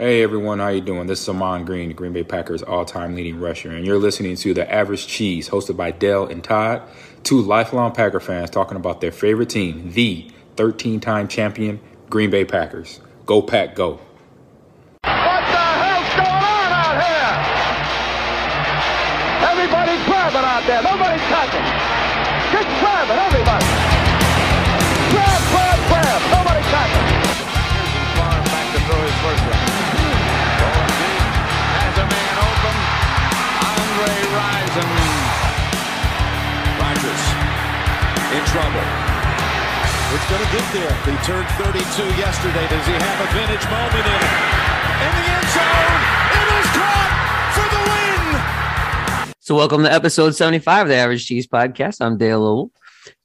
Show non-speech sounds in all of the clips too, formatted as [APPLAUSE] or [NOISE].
Hey everyone, how you doing? This is Ahman Green, the Green Bay Packers all-time leading rusher, and you're listening to The Average Cheese, hosted by Dell and Todd, two lifelong Packer fans talking about their favorite team, the 13-time champion Green Bay Packers. Go Pack, go! What the hell's going on out here? Everybody's grabbing out there. Nobody's touching. Just grabbing, everybody. Trouble. It's going to get there. He turned 32 yesterday. Does he have a vintage moment in it? In the end zone. It is caught for the win. So, welcome to episode 75 of the Average Cheese Podcast. I'm Dale Lowell.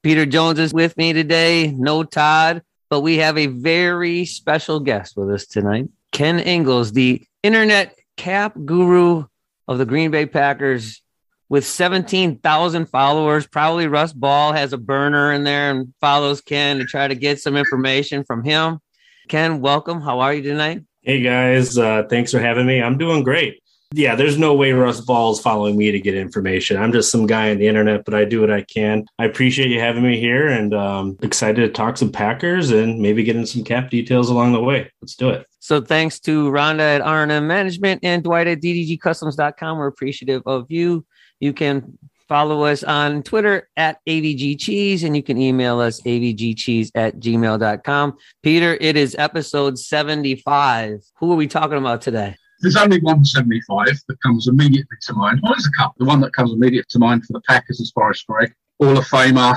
Peter Jones is with me today. No Todd, but we have a very special guest with us tonight. Ken Ingalls, the internet cap guru of the Green Bay Packers, with 17,000 followers. Probably Russ Ball has a burner in there and follows Ken to try to get some information from him. Ken, welcome. How are you tonight? Hey guys, uh, thanks for having me. I'm doing great. Yeah, there's no way Russ Ball is following me to get information. I'm just some guy on the internet, but I do what I can. I appreciate you having me here and um, excited to talk some Packers and maybe get in some cap details along the way. Let's do it. So thanks to Rhonda at R&M Management and Dwight at ddgcustoms.com. We're appreciative of you. You can follow us on Twitter at AVG Cheese and you can email us avgcheese at gmail.com. Peter, it is episode 75. Who are we talking about today? There's only one 75 that comes immediately to mind. Well, there's a couple. The one that comes immediately to mind for the Packers is Forrest Gregg, Hall of Famer,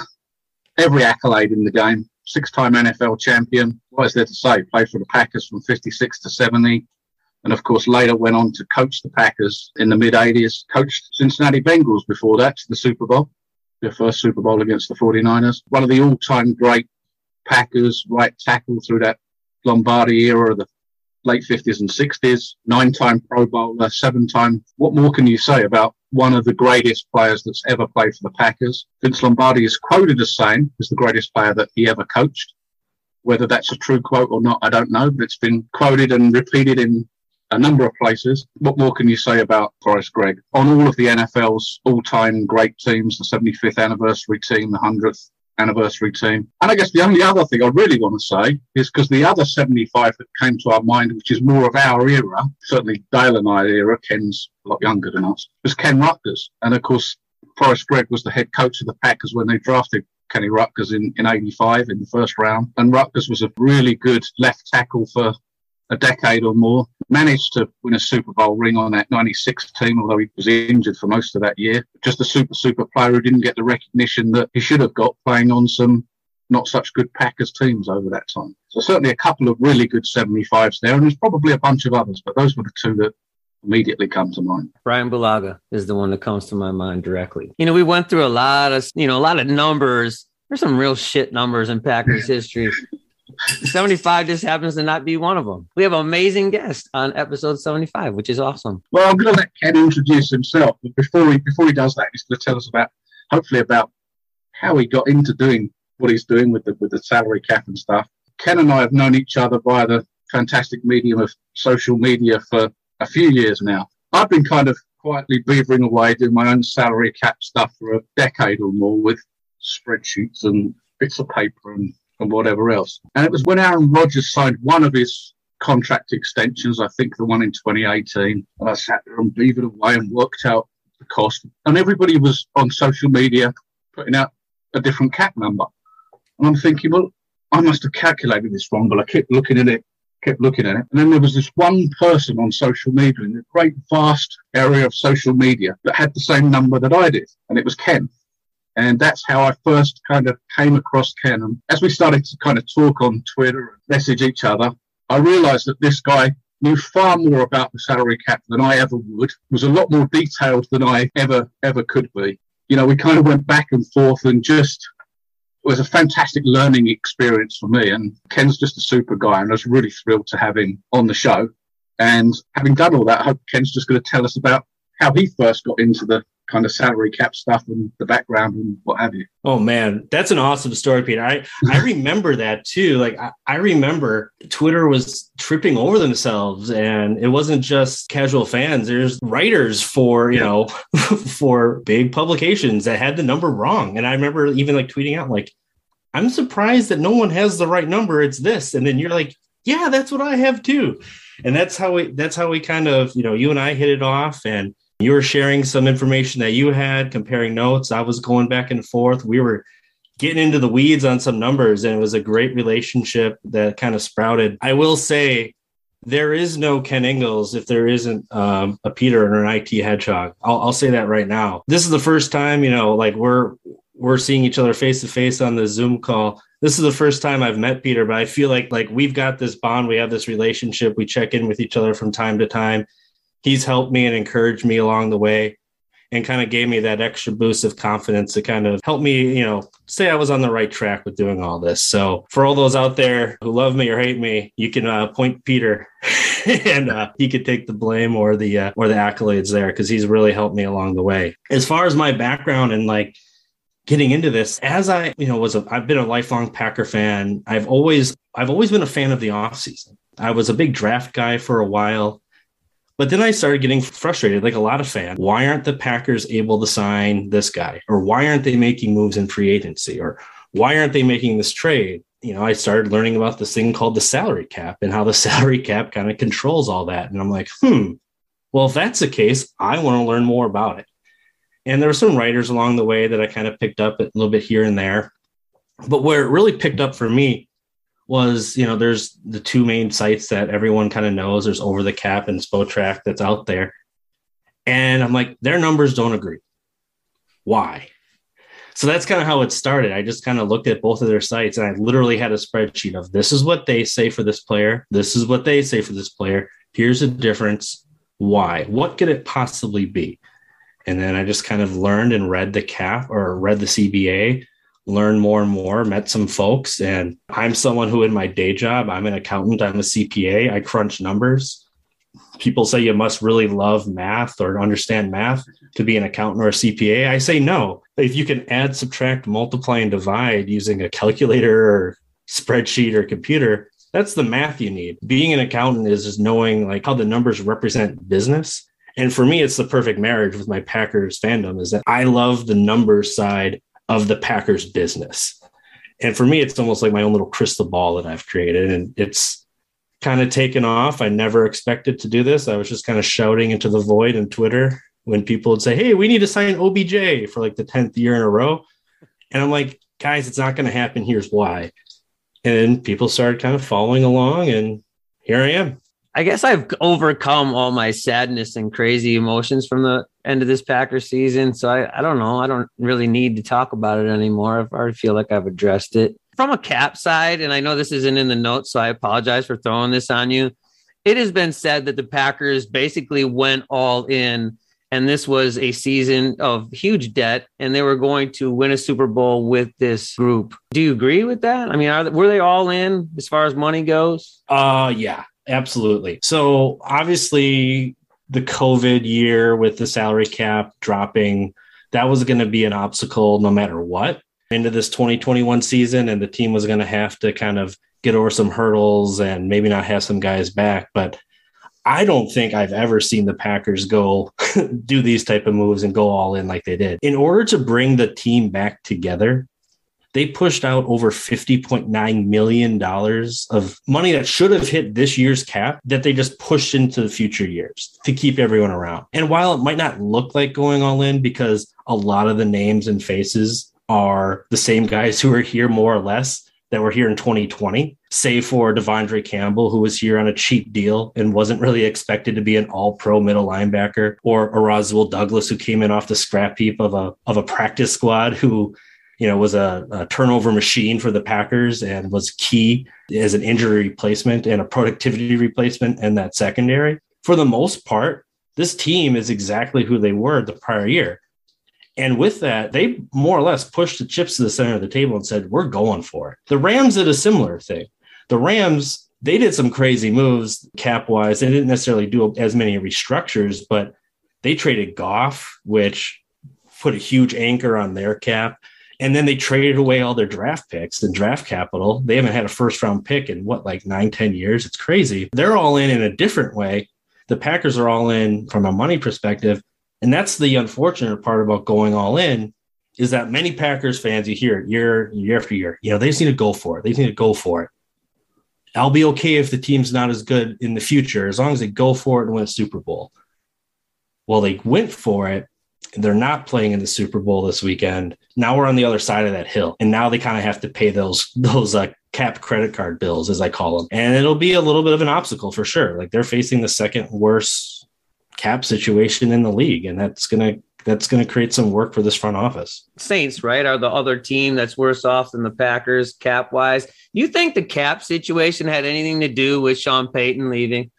every accolade in the game, six-time NFL champion. What is there to say? Played for the Packers from 56 to 70. And of course, later went on to coach the Packers in the mid 80s, coached Cincinnati Bengals before that the Super Bowl, their first Super Bowl against the 49ers. One of the all time great Packers, right tackle through that Lombardi era of the late 50s and 60s, nine time Pro Bowler, seven time. What more can you say about one of the greatest players that's ever played for the Packers? Vince Lombardi is quoted as saying he's the greatest player that he ever coached. Whether that's a true quote or not, I don't know, but it's been quoted and repeated in a number of places. What more can you say about Forrest Gregg? On all of the NFL's all-time great teams, the 75th anniversary team, the 100th anniversary team. And I guess the only other thing I really want to say is because the other 75 that came to our mind, which is more of our era, certainly Dale and I era, Ken's a lot younger than us, was Ken Ruettgers. And of course, Forrest Gregg was the head coach of the Packers when they drafted Kenny Ruettgers in, in 85 in the first round. And Ruettgers was a really good left tackle for a decade or more. Managed to win a Super Bowl ring on that 96 team, although he was injured for most of that year. Just a super, super player who didn't get the recognition that he should have got playing on some not such good Packers teams over that time. So certainly a couple of really good 75s there, and there's probably a bunch of others, but those were the two that immediately come to mind. Brian Bulaga is the one that comes to my mind directly. You know, we went through a lot of, you know, a lot of numbers. There's some real shit numbers in Packers [LAUGHS] history. 75 just happens to not be one of them. We have an amazing guest on episode 75, which is awesome. Well, I'm going to let Ken introduce himself, but before he before he does that, he's going to tell us about, hopefully, about how he got into doing what he's doing with the with the salary cap and stuff. Ken and I have known each other via the fantastic medium of social media for a few years now. I've been kind of quietly beavering away doing my own salary cap stuff for a decade or more with spreadsheets and bits of paper and and whatever else. And it was when Aaron Rodgers signed one of his contract extensions, I think the one in 2018, and I sat there and beavered away and worked out the cost. And everybody was on social media putting out a different cap number. And I'm thinking, well, I must have calculated this wrong, but I kept looking at it, kept looking at it. And then there was this one person on social media in a great vast area of social media that had the same number that I did. And it was Ken. And that's how I first kind of came across Ken. As we started to kind of talk on Twitter and message each other, I realized that this guy knew far more about the salary cap than I ever would, was a lot more detailed than I ever, ever could be. You know, we kind of went back and forth and just it was a fantastic learning experience for me. And Ken's just a super guy, and I was really thrilled to have him on the show. And having done all that, I hope Ken's just going to tell us about how he first got into the kind of salary cap stuff and the background and what have you. Oh man, that's an awesome story, Peter. I I [LAUGHS] remember that too. Like I, I remember Twitter was tripping over themselves, and it wasn't just casual fans. There's writers for you know [LAUGHS] for big publications that had the number wrong, and I remember even like tweeting out like, "I'm surprised that no one has the right number. It's this," and then you're like, "Yeah, that's what I have too," and that's how we that's how we kind of you know you and I hit it off and you were sharing some information that you had, comparing notes. I was going back and forth. We were getting into the weeds on some numbers, and it was a great relationship that kind of sprouted. I will say there is no Ken Ingalls if there isn't um, a Peter or an IT hedgehog. I'll, I'll say that right now. This is the first time, you know, like we're we're seeing each other face to face on the Zoom call. This is the first time I've met Peter, but I feel like like we've got this bond, we have this relationship, we check in with each other from time to time he's helped me and encouraged me along the way and kind of gave me that extra boost of confidence to kind of help me, you know, say I was on the right track with doing all this. So for all those out there who love me or hate me, you can uh, point Peter [LAUGHS] and uh, he could take the blame or the uh, or the accolades there because he's really helped me along the way. As far as my background and like getting into this, as I, you know, was a, I've been a lifelong Packer fan. I've always I've always been a fan of the offseason. I was a big draft guy for a while. But then I started getting frustrated, like a lot of fans. Why aren't the Packers able to sign this guy? Or why aren't they making moves in free agency? Or why aren't they making this trade? You know, I started learning about this thing called the salary cap and how the [LAUGHS] salary cap kind of controls all that. And I'm like, hmm, well, if that's the case, I want to learn more about it. And there were some writers along the way that I kind of picked up a little bit here and there. But where it really picked up for me was you know there's the two main sites that everyone kind of knows. There's over the cap and spotrac that's out there. And i'm like their numbers don't agree. Why? So that's kind of how it started. I just kind of looked at both of their sites and i literally had a spreadsheet of this is what they say for this player this is what they say for this player here's the difference why? What could it possibly be? And then i just kind of learned and read the cap or read the cba learn more and more, met some folks. And I'm someone who, in my day job, I'm an accountant, I'm a CPA, I crunch numbers. People say you must really love math or understand math to be an accountant or a CPA. I say no. If you can add, subtract, multiply, and divide using a calculator or spreadsheet or computer, that's the math you need. Being an accountant is just knowing like how the numbers represent business. And for me, it's the perfect marriage with my Packers fandom is that I love the numbers side of the Packers business. And for me, it's almost like my own little crystal ball that I've created. And it's kind of taken off. I never expected to do this. I was just kind of shouting into the void in Twitter when people would say, Hey, we need to sign OBJ for like the 10th year in a row. And I'm like, guys, it's not going to happen. Here's why. And people started kind of following along, and here I am. I guess I've overcome all my sadness and crazy emotions from the end of this Packer season. So I, I don't know. I don't really need to talk about it anymore. I already feel like I've addressed it. From a cap side, and I know this isn't in the notes, so I apologize for throwing this on you. It has been said that the Packers basically went all in, and this was a season of huge debt, and they were going to win a Super Bowl with this group. Do you agree with that? I mean, are, were they all in as far as money goes? Uh, yeah, Absolutely. So obviously the COVID year with the salary cap dropping, that was going to be an obstacle no matter what into this 2021 season. And the team was going to have to kind of get over some hurdles and maybe not have some guys back. But I don't think I've ever seen the Packers go [LAUGHS] do these type of moves and go all in like they did. In order to bring the team back together, they pushed out over $50.9 million of money that should have hit this year's cap that they just pushed into the future years to keep everyone around. And while it might not look like going all in because a lot of the names and faces are the same guys who are here more or less that were here in 2020, save for De'Vondre Campbell, who was here on a cheap deal and wasn't really expected to be an all pro middle linebacker, or Rasul Douglas, who came in off the scrap heap of a, of a practice squad who you know, was a, a, turnover machine for the Packers and was key as an injury replacement and a productivity replacement in that secondary. For the most part, this team is exactly who they were the prior year. And with that, they more or less pushed the chips to the center of the table and said, we're going for it. The Rams did a similar thing. The Rams, they did some crazy moves cap wise. They didn't necessarily do as many restructures, but they traded Goff, which put a huge anchor on their cap. And then they traded away all their draft picks and draft capital. They haven't had a first round pick in what, like nine, ten years? It's crazy. They're all in in a different way. The Packers are all in from a money perspective. And that's the unfortunate part about going all in is that many Packers fans, you hear it year, year after year, you know, they just need to go for it. They just need to go for it. I'll be okay if the team's not as good in the future, as long as they go for it and win a Super Bowl. Well, they went for it. They're not playing in the Super Bowl this weekend. Now we're on the other side of that hill, and now they kind of have to pay those [LAUGHS] those uh, cap credit card bills, as I call them, and it'll be a little bit of an obstacle for sure. Like they're facing the second worst cap situation in the league, and that's gonna that's going to create some work for this front office. Saints, right, are the other team that's worse off than the Packers cap wise. You think the cap situation had anything to do with Sean Payton leaving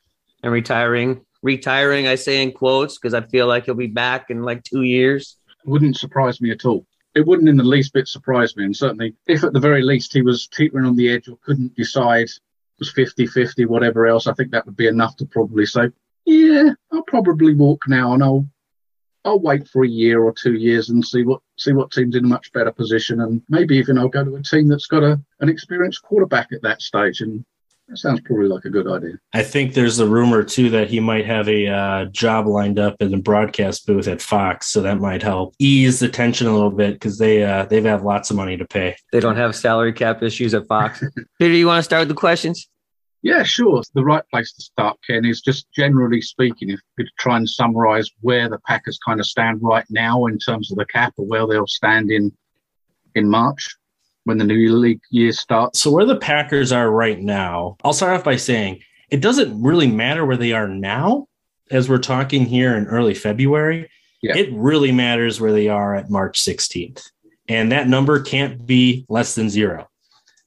and retiring? Retiring, I say in quotes, because I feel like he'll be back in like two years. Wouldn't surprise me at all. It wouldn't in the least bit surprise me. And certainly, if at the very least he was teetering on the edge or couldn't decide, was 50 50, whatever else, I think that would be enough to probably say, yeah, I'll probably walk now and I'll I'll wait for a year or two years and see what see what team's in a much better position, and maybe even I'll go to a team that's got a an experienced quarterback at that stage. And that sounds probably like a good idea. I think there's a rumor too that he might have a uh, job lined up in the broadcast booth at Fox, so that might help ease the tension a little bit because they uh, they've had lots of money to pay. They don't have salary cap issues at Fox. [LAUGHS] Peter, you want to start with the questions? Yeah, sure. The right place to start, Ken, is just generally speaking, if you could try and summarize where the Packers kind of stand right now in terms of the cap or where they'll stand in in March when the new league year starts. So where the Packers are right now, I'll start off by saying it doesn't really matter where they are now as we're talking here in early February. Yeah. It really matters where they are at March 16th. And that number can't be less than zero.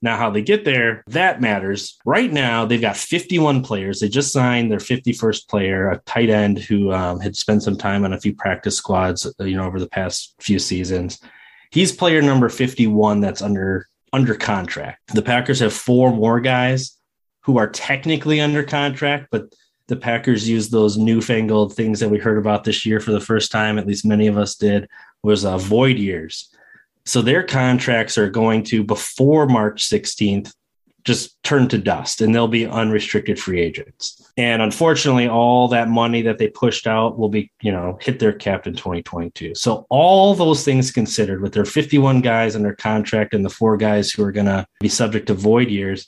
Now, how they get there, that matters. Right now, they've got 51 players. They just signed their 51st player, a tight end who um, had spent some time on a few practice squads, you know, over the past few seasons. He's player number 51 that's under under contract. The Packers have four more guys who are technically under contract, but the Packers use those newfangled things that we heard about this year for the first time, at least many of us did, was uh, void years. So their contracts are going to, before March 16th, just turn to dust and they'll be unrestricted free agents. And unfortunately, all that money that they pushed out will be, you know, hit their cap in 2022. So all those things considered with their 51 guys under contract and the four guys who are going to be subject to void years,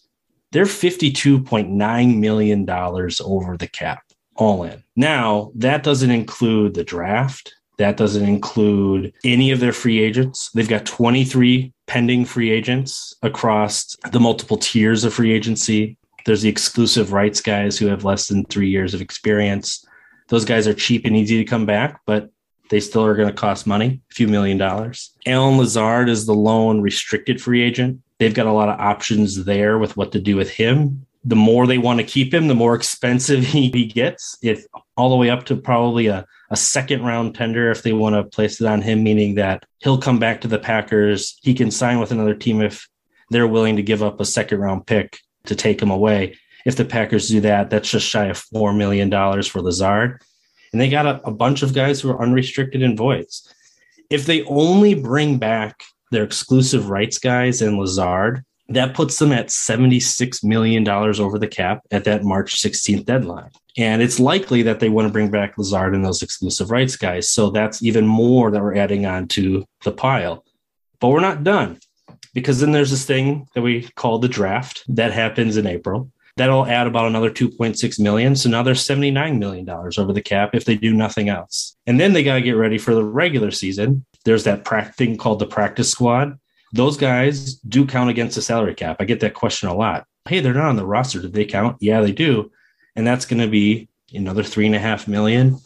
they're $52.9 million over the cap all in. Now, that doesn't include the draft. That doesn't include any of their free agents. They've got 23 pending free agents across the multiple tiers of free agency. There's the exclusive rights guys who have less than three years of experience. Those guys are cheap and easy to come back, but they still are going to cost money, a few million dollars. Allen Lazard is the lone restricted free agent. They've got a lot of options there with what to do with him. The more they want to keep him, the more expensive [LAUGHS] he, he gets. If all the way up to probably a a second round tender if they want to place it on him, meaning that he'll come back to the Packers. He can sign with another team if they're willing to give up a second round pick to take him away. If the Packers do that, that's just shy of $4 million for Lazard. And they got a, a bunch of guys who are unrestricted in voids. If they only bring back their exclusive rights guys and Lazard, that puts them at $76 million over the cap at that March 16th deadline. And it's likely that they want to bring back Lazard and those exclusive rights guys. So that's even more that we're adding on to the pile. But we're not done because then there's this thing that we call the draft that happens in April. That'll add about another 2.6 million. So now there's 79 million dollars over the cap if they do nothing else. And then they got to get ready for the regular season. There's that thing called the practice squad. Those guys do count against the salary cap. I get that question a lot. Hey, they're not on the roster. Do they count? Yeah, they do and that's going to be another three and a half million.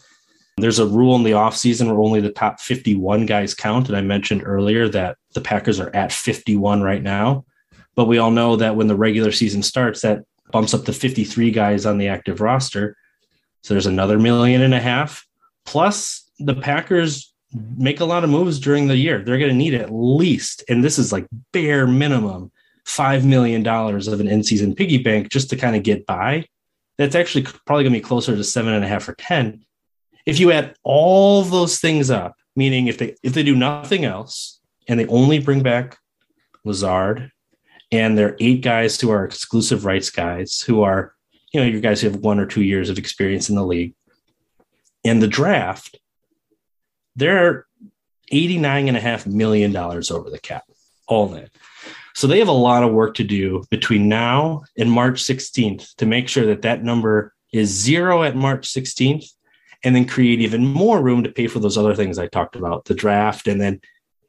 There's a rule in the offseason where only the top 51 guys count. And I mentioned earlier that the Packers are at 51 right now. But we all know that when the regular season starts, that bumps up to 53 guys on the active roster. So there's another million and a half. Plus, the Packers make a lot of moves during the year. They're going to need at least, and this is like bare minimum, $5 million of an in season piggy bank just to kind of get by that's actually probably going to be closer to seven and a half or 10. If you add all those things up, meaning if they if they do nothing else and they only bring back Lazard and their eight guys who are exclusive rights guys who are you know your guys who have one or two years of experience in the league and the draft they're 89 and a half million dollars over the cap all in so they have a lot of work to do between now and march 16th to make sure that that number is zero at march 16th and then create even more room to pay for those other things i talked about the draft and then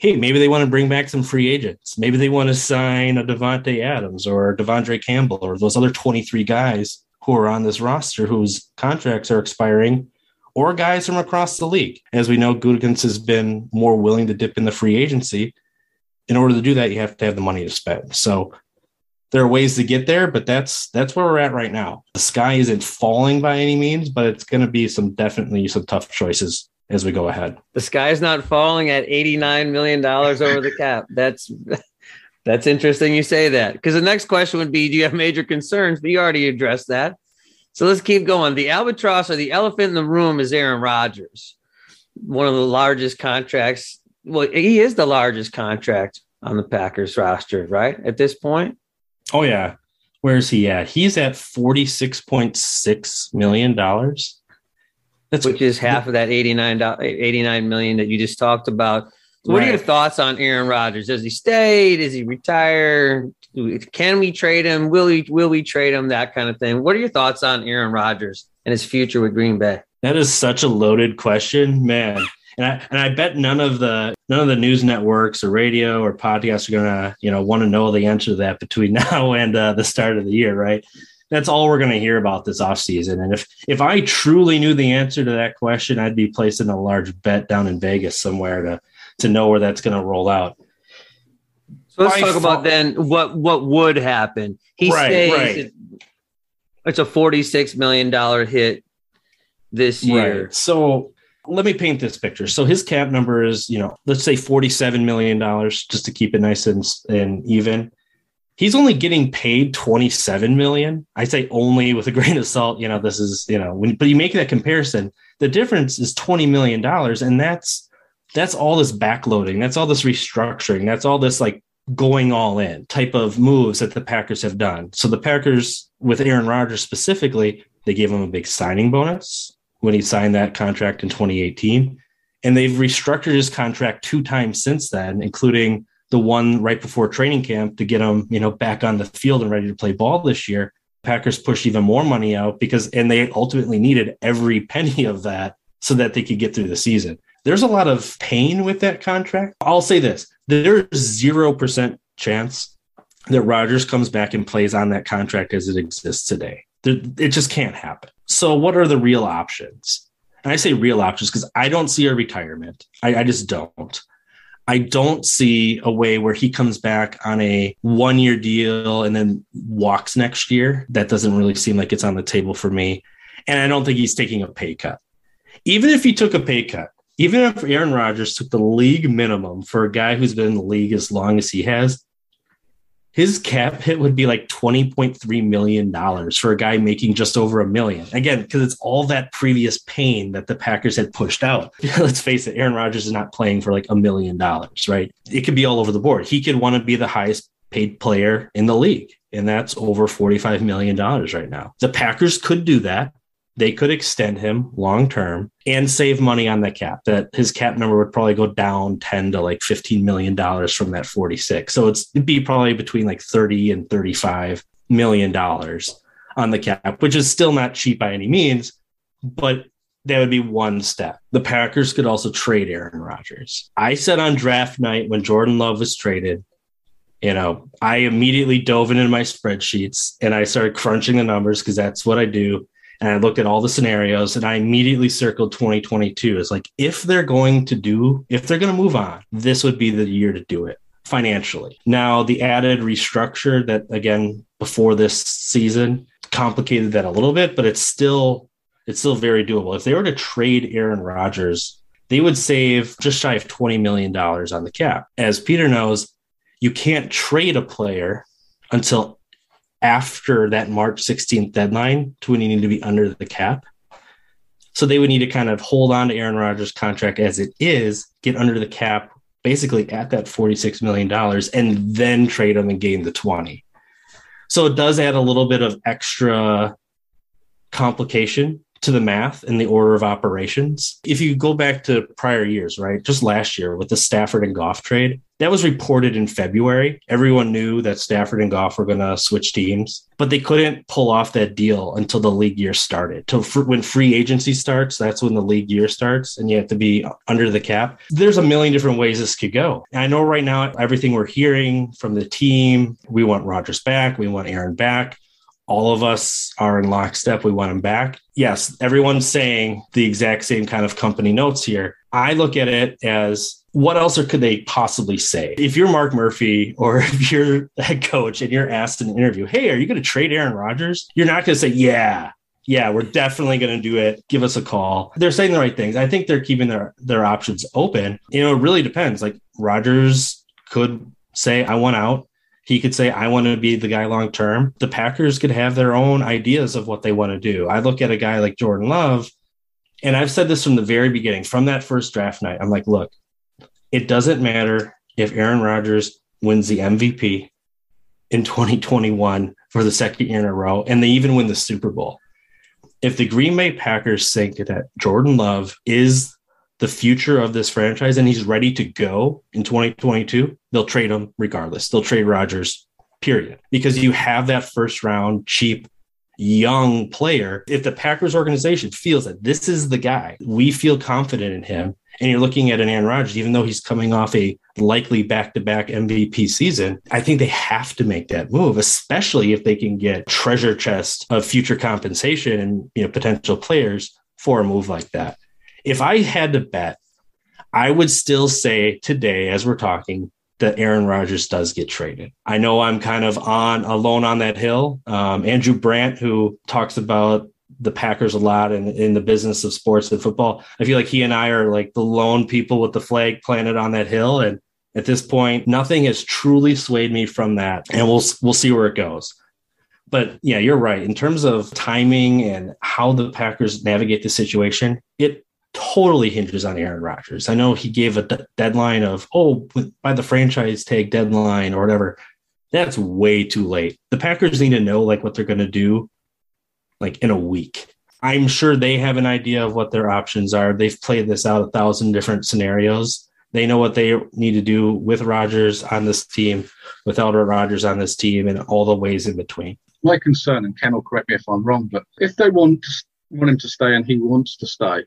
hey, maybe they want to bring back some free agents. Maybe they want to sign a Davante Adams or De'Vondre Campbell or those other 23 guys who are on this roster whose contracts are expiring or guys from across the league. As we know, Gutekunst has been more willing to dip in the free agency. In order to do that, you have to have the money to spend. So there are ways to get there, but that's that's where we're at right now. The sky isn't falling by any means, but it's going to be some definitely some tough choices as we go ahead. The sky's not falling at $89 million over the cap. [LAUGHS] That's that's interesting you say that. Because the next question would be, do you have major concerns? But you already addressed that. So let's keep going. The albatross or the elephant in the room is Aaron Rodgers, one of the largest contracts. Well, he is the largest contract on the Packers roster, right? At this point. Oh yeah. Where's he at? He's at $46.6 million. That's which is half of that 89, 89 million that you just talked about. What right. are your thoughts on Aaron Rodgers? Does he stay? Does he retire? Can we trade him? Will we will we trade him? That kind of thing. What are your thoughts on Aaron Rodgers and his future with Green Bay? That is such a loaded question, man. And I and I bet none of the none of the news networks or radio or podcasts are gonna you know want to know the answer to that between [LAUGHS] now and uh, the start of the year, right? that's all we're going to hear about this offseason. And if if I truly knew the answer to that question, I'd be placing a large bet down in Vegas somewhere to to know where that's going to roll out. Let's talk about then what what would happen. He right, stays. Right. It's a forty six million dollar hit this year. Right. So let me paint this picture. So his cap number is, you know, let's say forty seven million dollars, just to keep it nice and, and even he's only getting paid 27 million. I say only with a [LAUGHS] grain of salt, you know, this is, you know, when but you make that comparison, the difference is 20 million dollars and that's that's all this backloading, that's all this restructuring, that's all this like going all in type of moves that the Packers have done. So the Packers with Aaron Rodgers specifically, they gave him a big signing bonus when he signed that contract in 2018 and they've restructured his contract two times since then, including the one right before training camp to get him, you know, back on the field and ready to play ball this year. Packers pushed even more money out because, and they ultimately needed every [LAUGHS] penny of that so that they could get through the season. There's a lot of pain with that contract. I'll say this there's 0% chance that Rodgers comes back and plays on that contract as it exists today. It just can't happen. So, what are the real options? And I say real options because I don't see a retirement. I, I just don't. I don't see a way where he comes back on a one year deal and then walks next year. That doesn't really seem like it's on the table for me. And I don't think he's taking a pay cut. Even if he took a pay cut, even if Aaron Rodgers took the league minimum for a guy who's been in the league as long as he has, his cap hit would be like $20.3 million for a guy making just over a million. Again, because it's all that previous pain that the Packers had pushed out. [LAUGHS] Let's face it, Aaron Rodgers is not playing for like a million dollars, right? It could be all over the board. He could want to be the highest paid player in the league, and that's over $45 million right now. The Packers could do that they could extend him long term and save money on the cap. That his cap number would probably go down 10 to like 15 million dollars from that 46. So it's it'd be probably between like 30 and 35 million dollars on the cap, which is still not cheap by any means, but that would be one step. The Packers could also trade Aaron Rodgers. I said on draft night when Jordan Love was traded, you know, I immediately dove into my spreadsheets and I started crunching the numbers because that's what I do and I looked at all the scenarios and I immediately circled 2022 as like, if they're going to do, if they're going to move on, this would be the year to do it financially. Now, the added restructure that, again, before this season complicated that a little bit, but it's still, it's still very doable. If they were to trade Aaron Rodgers, they would save just shy of $20 million on the cap. As Peter knows, you can't trade a player until after that March 16th deadline to when you need to be under the cap. So they would need to kind of hold on to Aaron Rodgers' contract as it is, get under the cap basically at that $46 million, and then trade him and gain the 20. So it does add a little bit of extra complication to the math and the order of operations. If you go back to prior years, right, just last year with the Stafford and Goff trade, that was reported in February. Everyone knew that Stafford and Goff were going to switch teams, but they couldn't pull off that deal until the league year started. Till when free agency starts, that's when the league year starts, and you have to be under the cap. There's a million different ways this could go. I know right now everything we're hearing from the team, we want Rodgers back, we want Aaron back all of us are in lockstep. We want him back. Yes, everyone's saying the exact same kind of company notes here. I look at it as what else could they possibly say? If you're Mark Murphy or [LAUGHS] if you're head coach and you're asked in an interview, hey, are you going to trade Aaron Rodgers? You're not going to say, yeah, yeah, we're definitely going to do it. Give us a call. They're saying the right things. I think they're keeping their their options open. You know, it really depends. Like Rodgers could say, I want out. He could say, I want to be the guy long term. The Packers could have their own ideas of what they want to do. I look at a guy like Jordan Love, and I've said this from the very beginning, from that first draft night. I'm like, look, it doesn't matter if Aaron Rodgers wins the MVP in 2021 for the second year in a row, and they even win the Super Bowl. If the Green Bay Packers think that Jordan Love is the future of this franchise and he's ready to go in 2022, they'll trade him regardless. They'll trade Rodgers, period. Because you have that first round cheap young player. If the Packers organization feels that this is the guy, we feel confident in him. And you're looking at an Aaron Rodgers, even though he's coming off a likely back to back MVP season, I think they have to make that move, especially if they can get treasure chest of future compensation and you know potential players for a move like that if I had to bet, I would still say today, as we're talking, that Aaron Rodgers does get traded. I know I'm kind of on alone on that hill. Um, Andrew Brandt, who talks about the Packers a lot and in the business of sports and football, I feel like he and I are like the lone people with the flag planted on that hill. And at this point, nothing has truly swayed me from that. And we'll we'll see where it goes. But yeah, you're right. In terms of timing and how the Packers navigate the situation, it totally hinges on Aaron Rodgers. I know he gave a deadline of, oh, by the franchise tag deadline or whatever. That's way too late. The Packers need to know like what they're going to do like in a week. I'm sure they have an idea of what their options are. They've played this out a thousand different scenarios. They know what they need to do with Rodgers on this team, without Rodgers on this team, and all the ways in between. My concern, and Ken will correct me if I'm wrong, but if they want want him to stay and he wants to stay,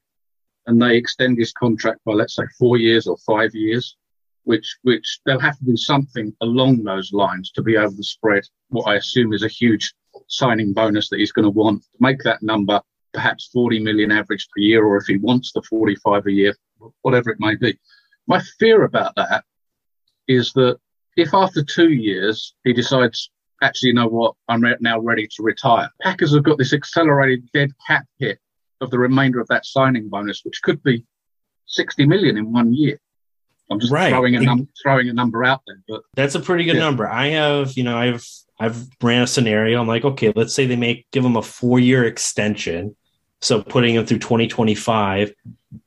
and they extend his contract by let's say four years or five years, which which they'll have to do something along those lines to be able to spread what I assume is a huge signing bonus that he's going to want. To make that number perhaps 40 million average per year, or if he wants the 45 a year, whatever it may be. My fear about that is that if after two years he decides, actually, you know what, I'm now ready to retire, Packers have got this accelerated dead cap hit of the remainder of that signing bonus, which could be 60 million in one year. I'm just right. throwing a num- throwing a number out there, but that's a pretty good yeah. number. I have, you know, I've I've ran a scenario. I'm like, okay, let's say they make give them a four year extension, so putting them through 2025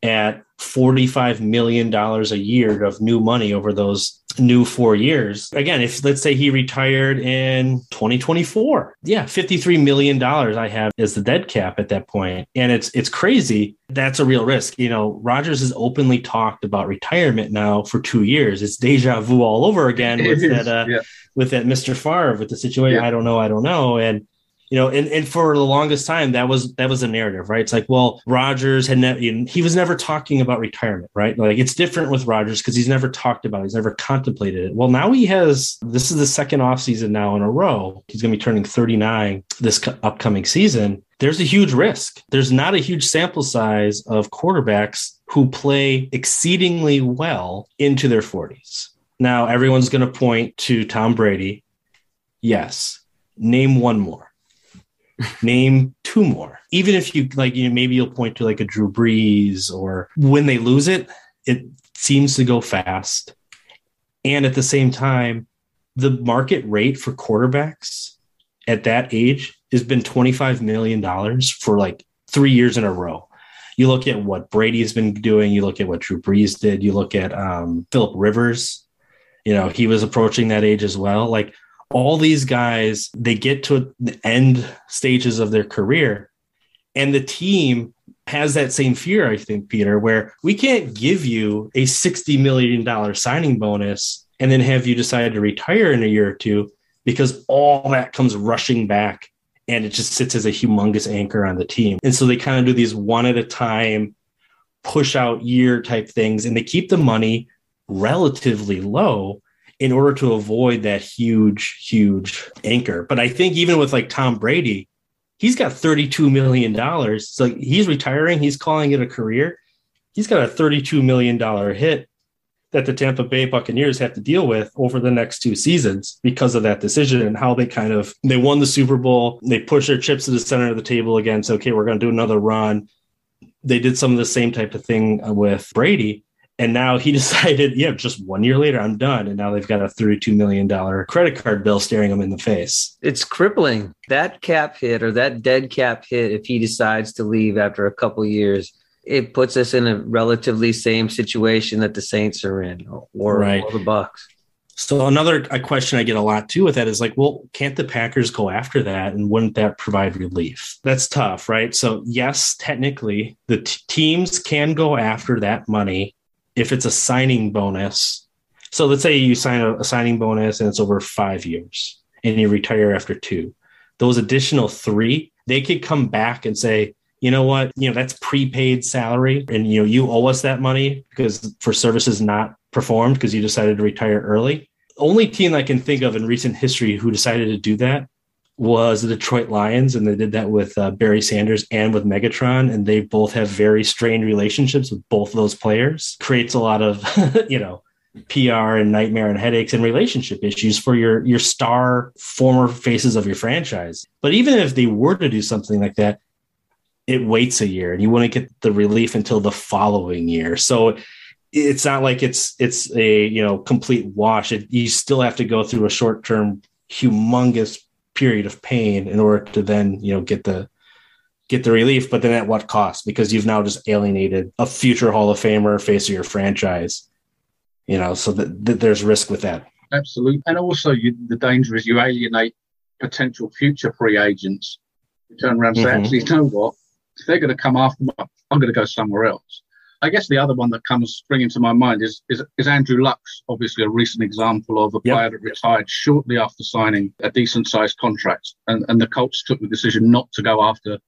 at 45 million dollars a year of new money over those new four years. Again, if let's say he retired in 2024, yeah, 53 million dollars I have as the dead cap at that point, and it's it's crazy. That's a real risk. You know, Rodgers has openly talked about retirement now for two years. It's deja vu all over again with that uh, yeah. with that Mr. Favre with the situation. Yeah. I don't know, I don't know, and you know, and, and for the longest time, that was that was a narrative, right? It's like, well, Rodgers had never he was never talking about retirement, right? Like it's different with Rodgers because he's never talked about it, he's never contemplated it. Well, now he has this is the second offseason now in a row. He's going to be turning 39 this upcoming season. There's a huge risk. There's not a huge sample size of quarterbacks who play exceedingly well into their 40s. Now, everyone's going to point to Tom Brady. Yes. Name one more name two more. Even if you like, you know, maybe you'll point to like a Drew Brees or when they lose it, it seems to go fast. And at the same time, the market rate for quarterbacks at that age has been $25 million for like three years in a row. You look at what Brady's been doing. You look at what Drew Brees did. You look at um, Philip Rivers. You know, he was approaching that age as well. Like all these guys, they get to the end stages of their career, and the team has that same fear, I think, Peter, where we can't give you a $60 million signing bonus and then have you decide to retire in a year or two because all that comes rushing back and it just sits as a humongous anchor on the team. And so they kind of do these one at a time, push out year type things, and they keep the money relatively low in order to avoid that huge, huge anchor. But I think even with like Tom Brady, he's got $32 million. So he's retiring, he's calling it a career. He's got a $32 million hit that the Tampa Bay Buccaneers have to deal with over the next two seasons because of that decision and how they kind of they won the Super Bowl, they push their chips to the center of the table again. So okay, we're going to do another run. They did some of the same type of thing with Brady. And now he [LAUGHS] decided, yeah, just one year later, I'm done. And now they've got a $32 million credit card bill staring them in the face. It's crippling. That cap hit or that dead cap hit, if he decides to leave after a couple years, it puts us in a relatively same situation that the Saints are in or, right. or the Bucs. So another a question I get a lot too with that is like, well, can't the Packers go after that, and wouldn't that provide relief? That's tough, right? So yes, technically, the t- teams can go after that money if it's a signing bonus. So let's say you sign a, a signing bonus and it's over five years, and you retire after two. Those additional three, they could come back and say, you know what, you know, that's prepaid salary and you know, you owe us that money because for services not performed because you decided to retire early. Only team I can think of in recent history who decided to do that was the Detroit Lions, and they did that with uh, Barry Sanders and with Megatron, and they both have very strained relationships with both of those players. Creates a lot of, [LAUGHS] you know, PR and nightmare and headaches and relationship issues for your your star former faces of your franchise. But even if they were to do something like that, it waits a year and you wouldn't get the relief until the following year. So it's not like it's it's a you know complete wash. It, you still have to go through a short term humongous period of pain in order to then you know get the get the relief. But then at what cost? Because you've now just alienated a future Hall of Famer, face of your franchise. You know, so that, that there's risk with that. Absolutely, and also you, the danger is you alienate potential future free agents. You turn around and say, mm-hmm. actually, you know what? if they're going to come after me, I'm going to go somewhere else. I guess the other one that comes springing to my mind is, is, is Andrew Luck, obviously a recent example of a yep. player that retired shortly after signing a decent sized contract. And, and the Colts took the decision not to go after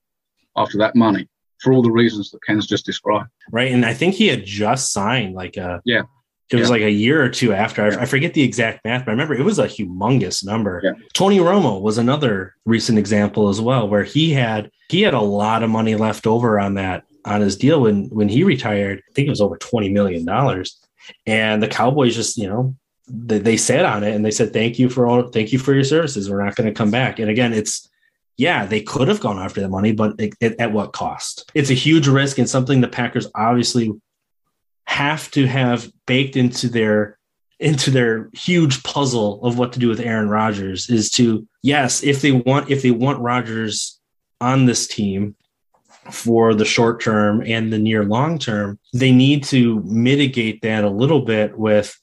after that money for all the reasons that Ken's just described. Right. And I think he had just signed like a yeah. It was yeah. like a year or two after. I, I forget the exact math, but I remember it was a humongous number. Yeah. Tony Romo was another recent example as well, where he had he had a lot of money left over on that on his deal when when he retired. I think it was over twenty million dollars, and the Cowboys just you know they, they sat on it and they said thank you for all thank you for your services. We're not going to come back. And again, it's yeah, they could have gone after the money, but it, it, at what cost? It's a huge risk and something the Packers obviously have to have baked into their into their huge puzzle of what to do with Aaron Rodgers is to yes, if they want if they want Rodgers on this team for the short term and the near long term, they need to mitigate that a little bit with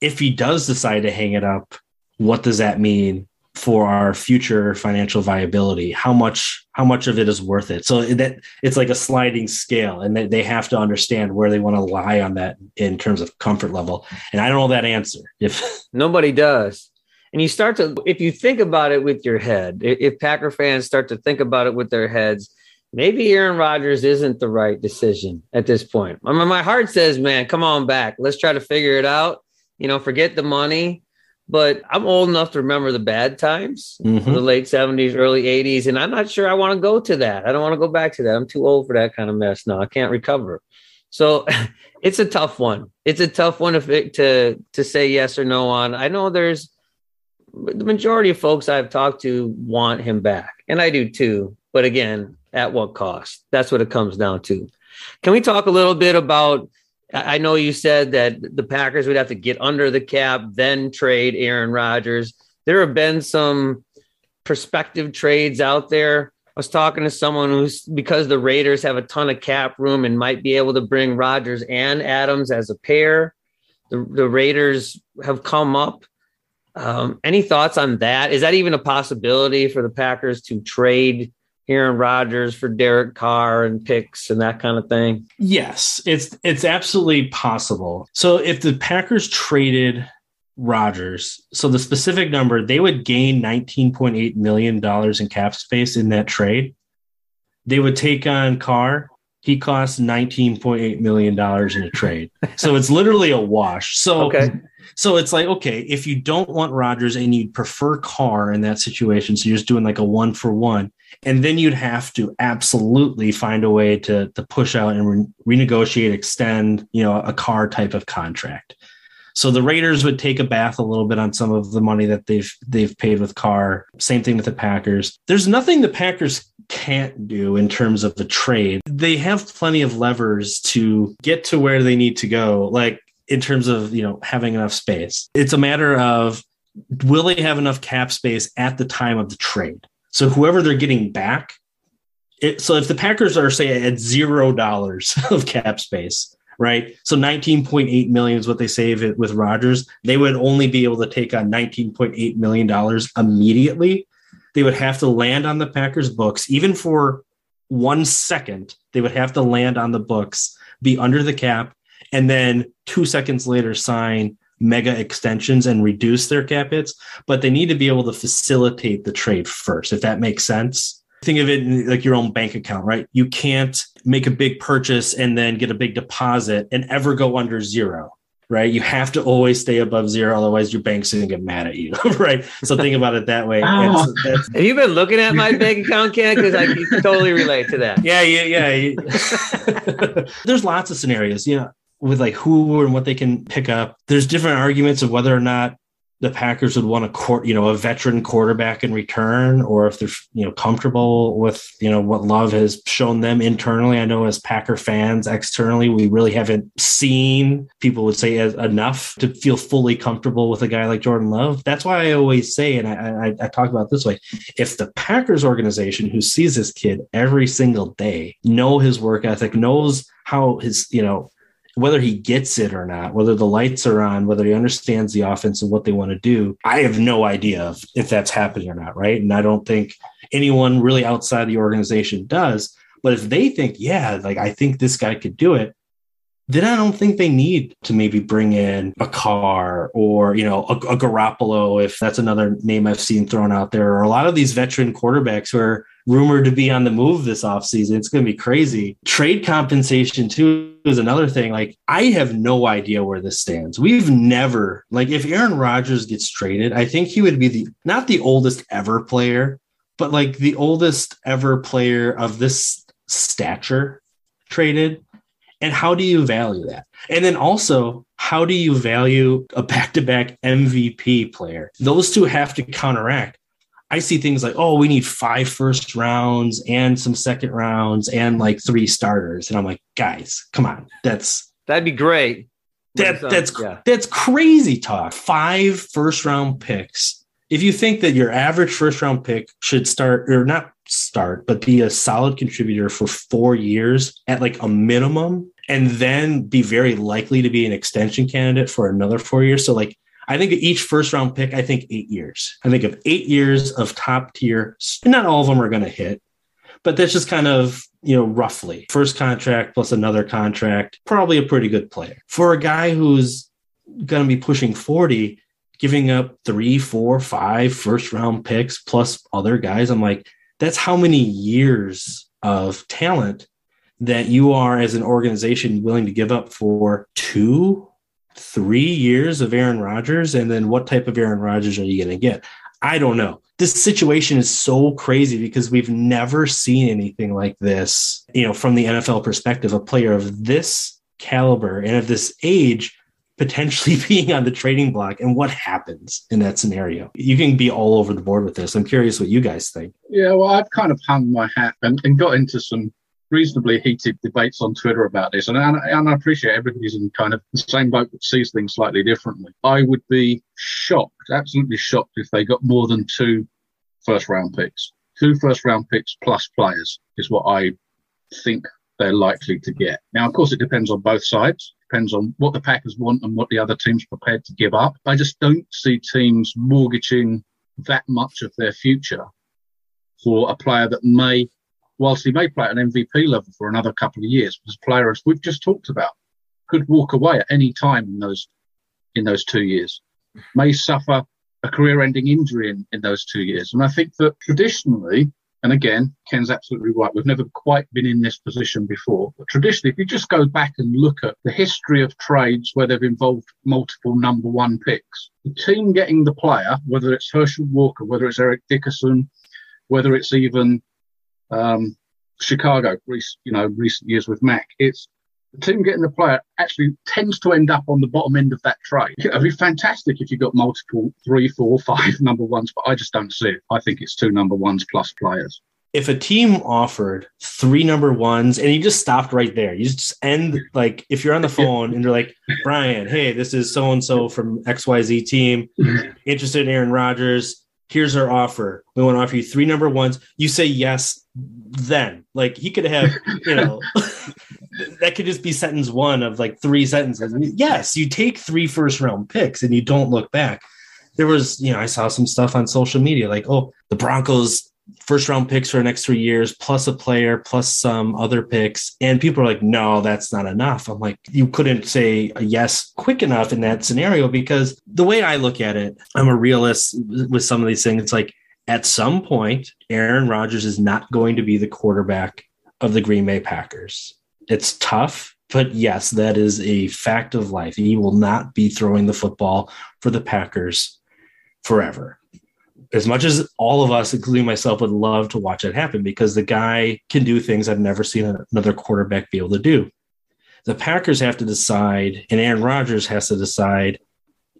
if he does decide to hang it up, what does that mean for our future financial viability? How much how much of it is worth it? So that it's like a sliding scale and they, have to understand where they want to lie on that in terms of comfort level. And i don't know that answer if [LAUGHS] nobody does. And you start to if you think about it with your head if packer fans start to think about it with their heads maybe aaron rodgers isn't the right decision at this point I mean, my heart says man come on back let's try to figure it out you know forget the money but I'm old enough to remember the bad times, mm-hmm. the late 70s, early 80s, and I'm not sure I want to go to that. I don't want to go back to that. I'm too old for that kind of mess now. I can't recover. So [LAUGHS] it's a tough one. It's a tough one to to to say yes or no on. I know there's the majority of folks I've talked to want him back, and I do too. But again, at what cost? That's what it comes down to. Can we talk a little bit about I know you said that the Packers would have to get under the cap, then trade Aaron Rodgers. There have been some prospective trades out there. I was talking to someone who's because the Raiders have a ton of cap room and might be able to bring Rodgers and Adams as a pair. The, the Raiders have come up. Um, any thoughts on that? Is that even a possibility for the Packers to trade Aaron Rodgers for Derek Carr and picks and that kind of thing? Yes, it's it's absolutely possible. So if the Packers traded Rodgers, so the specific number, they would gain $19.8 million in cap space in that trade. They would take on Carr. He costs $19.8 million in a trade. so it's literally a wash. So Okay. so it's like, okay, if you don't want Rodgers and you'd prefer Carr in that situation, so you're just doing like a one for one, and then you'd have to absolutely find a way to to push out and re- renegotiate, extend, you know, a Carr type of contract. So the Raiders would take a bath a little bit on some of the money that they've they've paid with Carr. Same thing with the Packers. There's nothing the Packers can't do in terms of the trade. They have plenty of levers to get to where they need to go. Like in terms of you know having enough space. It's a matter of will they have enough cap space at the time of the trade. So whoever they're getting back, it, so if the Packers are say at zero dollars [LAUGHS] of cap space, right? So 19.8 million is what they save it with Rodgers. They would only be able to take on 19.8 million dollars immediately. They would have to land on the Packers books, even for one second. They would have to land on the books, be under the cap, and then two seconds later sign mega extensions and reduce their cap hits. But they need to be able to facilitate the trade first, if that makes sense. Think of it like your own bank account, right? You can't make a big purchase and then get a big deposit and ever go under zero, right? You have to always stay above zero, otherwise your bank's going to get mad at you, [LAUGHS] right? So think about it that way. [LAUGHS] Oh. And so that's- Have you been looking at my bank account, Ken? Because I can totally relate to that. yeah, yeah, yeah. [LAUGHS] There's lots of scenarios, yeah, with like who and what they can pick up. There's different arguments of whether or not the Packers would want a court, you know, a veteran quarterback in return, or if they're you know comfortable with you know what Love has shown them internally. I know as Packer fans, externally, we really haven't seen people would say enough to feel fully comfortable with a guy like Jordan Love. That's why I always say, and I, I, I talk about this way: if the Packers organization, who sees this kid every single day, know his work ethic, knows how his you know whether he gets it or not, whether the lights are on, whether he understands the offense and what they want to do, I have no idea if, that's happening or not, right? And I don't think anyone really outside the organization does. But if they think, yeah, like I think this guy could do it, then I don't think they need to maybe bring in a Carr or, you know, a, a Garoppolo, if that's another name I've seen thrown out there, or a lot of these veteran quarterbacks who are rumored to be on the move this offseason. It's going to be crazy. Trade compensation, too, is another thing. Like, I have no idea where this stands. We've never, like, if Aaron Rodgers gets traded, I think he would be the not the oldest ever player, but like the oldest ever player of this stature traded. And how do you value that? And then also, how do you value a back to back MVP player? Those two have to counteract. I see things like, oh, we need five first rounds and some second rounds and like three starters. And I'm like, guys, come on. That's That'd be great. that, that's yeah. that's crazy talk. Five first round picks. If you think that your average first round pick should start or not start, but be a solid contributor for four years at like a minimum, and then be very likely to be an extension candidate for another four years. So like I think each first round pick, I think eight years. I think of eight years of top tier. Not all of them are going to hit, but that's just kind of you know roughly first contract plus another contract. Probably a pretty good player for a guy who's going to be pushing forty, giving up three, four, five first round picks plus other guys. I'm like, that's how many years of talent that you are as an organization willing to give up for two three years of Aaron Rodgers, and then what type of Aaron Rodgers are you going to get? I don't know. This situation is so crazy because we've never seen anything like this, you know, from the NFL perspective, a player of this caliber and of this age potentially [LAUGHS] being on the trading block and what happens in that scenario. You can be all over the board with this. I'm curious what you guys think. Yeah, well, I've kind of hung my hat and, and got into some reasonably heated debates on Twitter about this, and, and, and I appreciate everybody's in kind of the same boat that sees things slightly differently. I would be shocked, absolutely shocked, if they got more than two first round picks. two first round picks plus players is what I think they're likely to get. Now, of course, it depends on both sides. Depends on what the Packers want and what the other team's prepared to give up. I just don't see teams mortgaging that much of their future for a player that may, whilst he may play at an MVP level for another couple of years, as we've just talked about, could walk away at any time in those in those two years, may suffer a career-ending injury in, in those two years. And I think that traditionally, and again, Ken's absolutely right. We've never quite been in this position before. But traditionally, if you just go back and look at the history of trades where they've involved multiple number one picks, the team getting the player, whether it's Herschel Walker, whether it's Eric Dickerson, whether it's even um, Chicago, you know, recent years with Mack, it's the team getting the player actually tends to end up on the bottom end of that trade. It'd be fantastic if you got multiple three, four, five [LAUGHS] number ones, but I just don't see it. I think it's two number ones plus players. If a team offered three number ones and you just stopped right there, you just end like if you're on the [LAUGHS] phone and they're like, Brian, hey, this is so and so from XYZ team, [LAUGHS] interested in Aaron Rodgers. Here's our offer. We want to offer you three number ones. You say yes, then like he could have, you know. [LAUGHS] that could just be sentence one of like three sentences. Yes, you take three first round picks and you don't look back. There was, you know, I saw some stuff on social media like, oh, the Broncos first round picks for the next three years, plus a player, plus some other picks. And people are like, no, that's not enough. I'm like, you couldn't say yes quick enough in that scenario because the way I look at it, I'm a realist with some of these things. It's like at some point, Aaron Rodgers is not going to be the quarterback of the Green Bay Packers. It's tough, but yes, that is a fact of life. He will not be throwing the football for the Packers forever. As much as all of us, including myself, would love to watch it happen because the guy can do things I've never seen another quarterback be able to do. The Packers have to decide, and Aaron Rodgers has to decide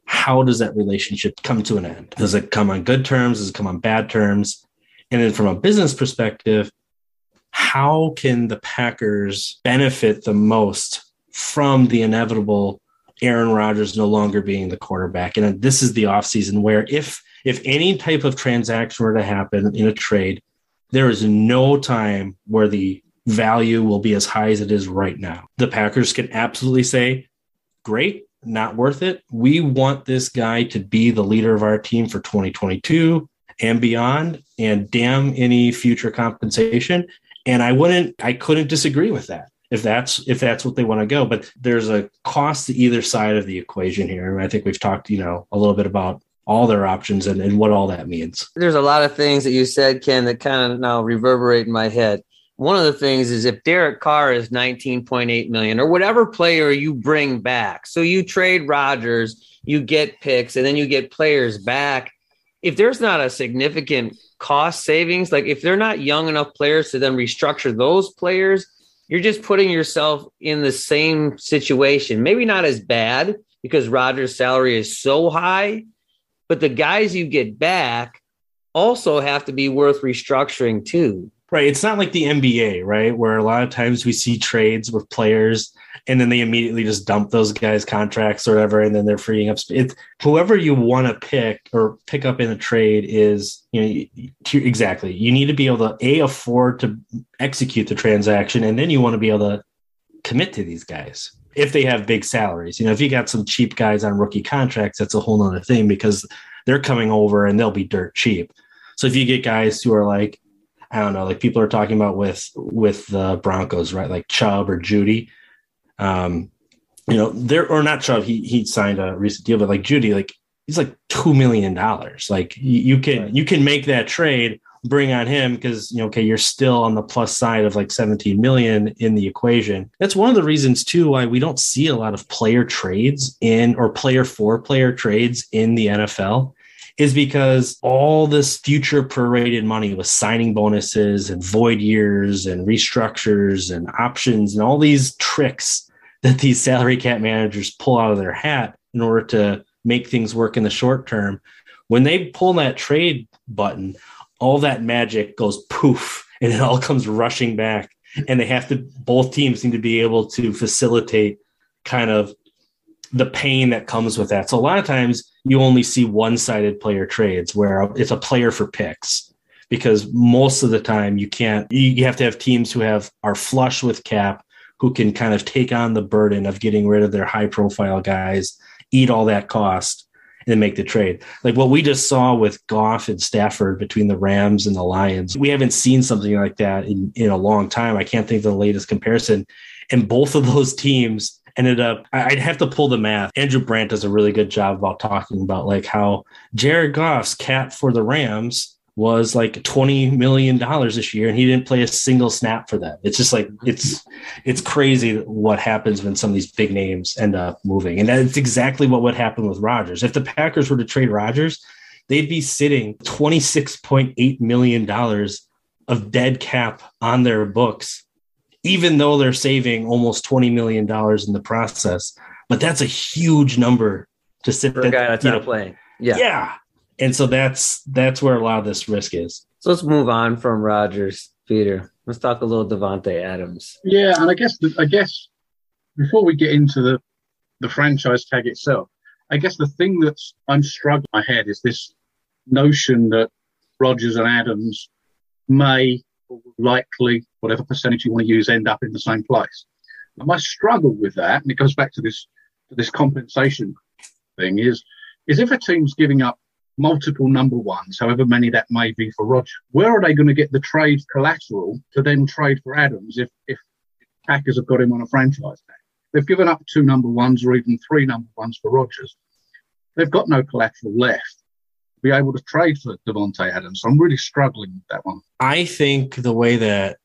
how does that relationship come to an end? Does it come on good terms? Does it come on bad terms? And then from a business perspective, how can the Packers benefit the most from the inevitable Aaron Rodgers no longer being the quarterback? And this is the offseason where if if any type of transaction were to happen in a trade, there is no time where the value will be as high as it is right now. The Packers can absolutely say, great, not worth it. We want this guy to be the leader of our team for 2022 and beyond, and damn any future compensation and I wouldn't, I couldn't disagree with that if that's if that's what they want to go. But there's a cost to either side of the equation here. And I think we've talked, you know, a little bit about all their options and, and what all that means. There's a lot of things that you said, Ken, that kind of now reverberate in my head. One of the things is if Derek Carr is 19.8 million or whatever player you bring back. So you trade Rodgers, you get picks, and then you get players back. If there's not a significant cost savings. Like if they're not young enough players to then restructure those players, you're just putting yourself in the same situation. Maybe not as bad because Rodgers' salary is so high, but the guys you get back also have to be worth restructuring too. Right. It's not like the NBA, right? Where a lot of times we see trades with players and then they immediately just dump those guys' contracts or whatever, and then they're freeing up. It's whoever you want to pick or pick up in a trade is, you know, exactly. You need to be able to a afford to execute the transaction, and then you want to be able to commit to these guys if they have big salaries. You know, if you got some cheap guys on rookie contracts, that's a whole nother thing because they're coming over and they'll be dirt cheap. So if you get guys who are like, I don't know, like people are talking about with with the Broncos, right? Like Chubb or Jeudy. um, you know, there or not Chubb, he he signed a recent deal, but like Jeudy, like he's like two million dollars. Like you, you can right. you can make that trade, bring on him because you know, okay, you're still on the plus side of like 17 million in the equation. That's one of the reasons too why we don't see a lot of player trades in or player for player trades in the NFL is because all this future prorated money with signing bonuses and void years and restructures and options and all these tricks that these salary cap managers pull out of their hat in order to make things work in the short term. When they pull that trade button, all that magic goes poof and it all comes rushing back. And they have to, both teams need to be able to facilitate kind of the pain that comes with that. So a lot of times you only see one-sided player trades where it's a player for picks because most of the time you can't you have to have teams who have are flush with cap who can kind of take on the burden of getting rid of their high profile guys eat all that cost and make the trade. Like what we just saw with goff and stafford between the rams and the lions we haven't seen something like that in, in a long time. I can't think of the latest comparison. And both of those teams ended up i'd have to pull the math. Andrew brandt does a really good job about talking about like how jared goff's cap for the rams was like 20 million dollars this year and he didn't play a single snap for them. It's just like mm-hmm. it's it's crazy what happens when some of these big names end up moving. And that's exactly what would happen with Rodgers. If the Packers were to trade Rodgers they'd be sitting 26.8 million dollars of dead cap on their books even though they're saving almost 20 million dollars in the process. But that's a huge number to sit for a guy that's not playing. Yeah. Yeah and so that's that's where a lot of this risk is. So let's move on from Rodgers, Peter. Let's talk a little Davante Adams. Yeah, and I guess I guess before we get into the the franchise tag itself, I guess the thing that's I'm struggling my head is this notion that Rodgers and Adams may likely, whatever percentage you want to use, end up in the same place. And my struggle with that, and it goes back to this to this compensation thing, is is if a team's giving up multiple number ones, however many that may be for Roger. Where are they going to get the trade collateral to then trade for Adams if, if Packers have got him on a franchise tag? They've given up two number ones or even three number ones for Rodgers. They've got no collateral left to be able to trade for Davante Adams. So I'm really struggling with that one. I think the way that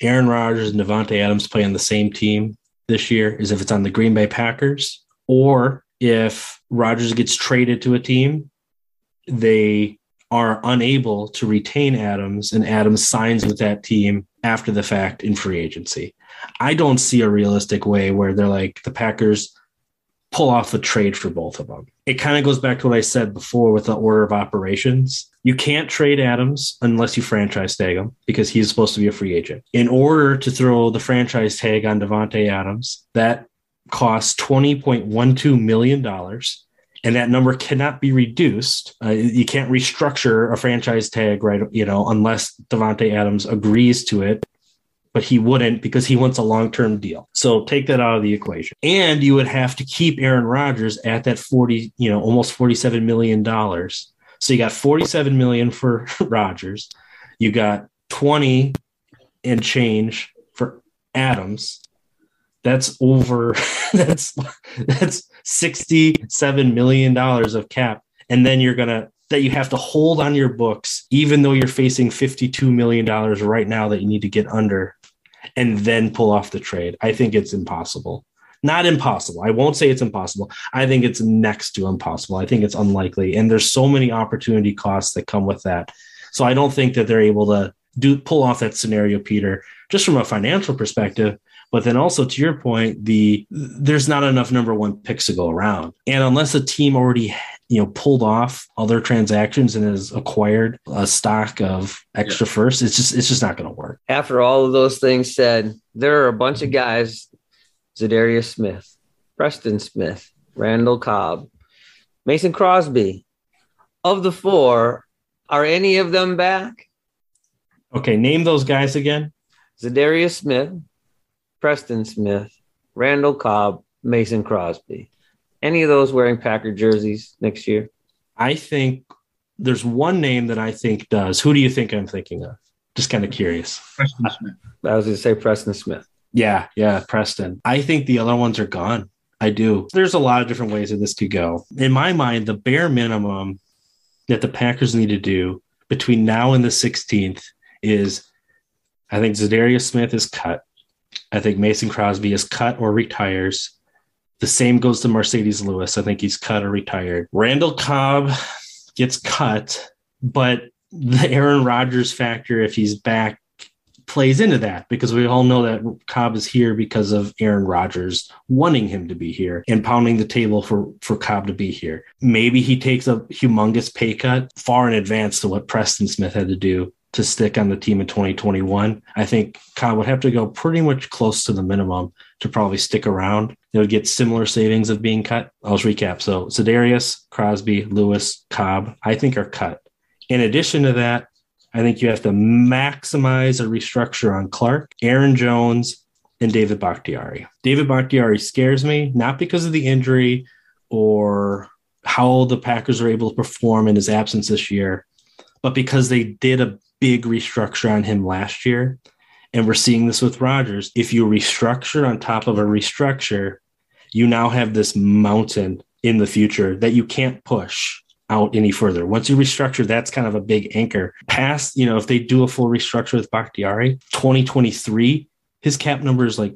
Aaron Rodgers and Davante Adams play on the same team this year is if it's on the Green Bay Packers or if Rodgers gets traded to a team they are unable to retain Adams and Adams signs with that team after the fact in free agency. I don't see a realistic way where they're like the Packers pull off a trade for both of them. It kind of goes back to what I said before with the order of operations. You can't trade Adams unless you franchise tag him because he's supposed to be a free agent. In order to throw the franchise tag on Davante Adams, that costs $20.12 million and that number cannot be reduced. Uh, you can't restructure a franchise tag, right? You know, unless Davante Adams agrees to it, but he wouldn't because he wants a long-term deal. So take that out of the equation. And you would have to keep Aaron Rodgers at that 40, you know, almost 47 million dollars. So you got 47 million for [LAUGHS] Rodgers. You got 20 and change for Adams that's over [LAUGHS] that's that's 67 million dollars of cap. And then you're going to that you have to hold on your books even though you're facing 52 million dollars right now that you need to get under and then pull off the trade. I think it's impossible. Not impossible. I won't say it's impossible. I think it's next to impossible. I think it's unlikely. And there's so many opportunity costs that come with that. So i don't think that they're able to do pull off that scenario peter. Just from a financial perspective but then also to your point, the there's not enough number one picks to go around. And unless a team already you know pulled off other transactions and has acquired a stock of extra yeah. first, it's just it's just not going to work. After all of those things said, there are a bunch of guys: Za'Darius Smith, Preston Smith, Randall Cobb, Mason Crosby. Of the four, are any of them back? Okay, name those guys again. Za'Darius Smith, Preston Smith, Randall Cobb, Mason Crosby. Any of those wearing Packer jerseys next year? I think there's one name that I think does. Who do you think I'm thinking of? Just kind of curious. Preston Smith. I was going to say Preston Smith. Yeah, yeah, Preston. I think the other ones are gone. I do. There's a lot of different ways that this could go. In my mind, the bare minimum that the Packers need to do between now and the 16th is I think Za'Darius Smith is cut. I think Mason Crosby is cut or retires. The same goes to Marcedes Lewis. I think he's cut or retired. Randall Cobb gets cut, but the Aaron Rodgers factor, if he's back, plays into that because we all know that Cobb is here because of Aaron Rodgers wanting him to be here and pounding the table for for Cobb to be here. Maybe he takes a humongous pay cut far in advance to what Preston Smith had to do to stick on the team in 2021. I think Cobb would have to go pretty much close to the minimum to probably stick around. They would get similar savings of being cut. I'll recap. So Za'Darius, Crosby, Lewis, Cobb, I think are cut. In addition to that, I think you have to maximize a restructure on Clark, Aaron Jones, and David Bakhtiari. David Bakhtiari scares me, not because of the injury or how the Packers are able to perform in his absence this year, but because they did a big restructure on him last year. And we're seeing this with Rodgers. If you restructure on top of a restructure, you now have this mountain in the future that you can't push out any further. Once you restructure, that's kind of a big anchor. Past, you know, if they do a full restructure with Bakhtiari, 2023, his cap number is like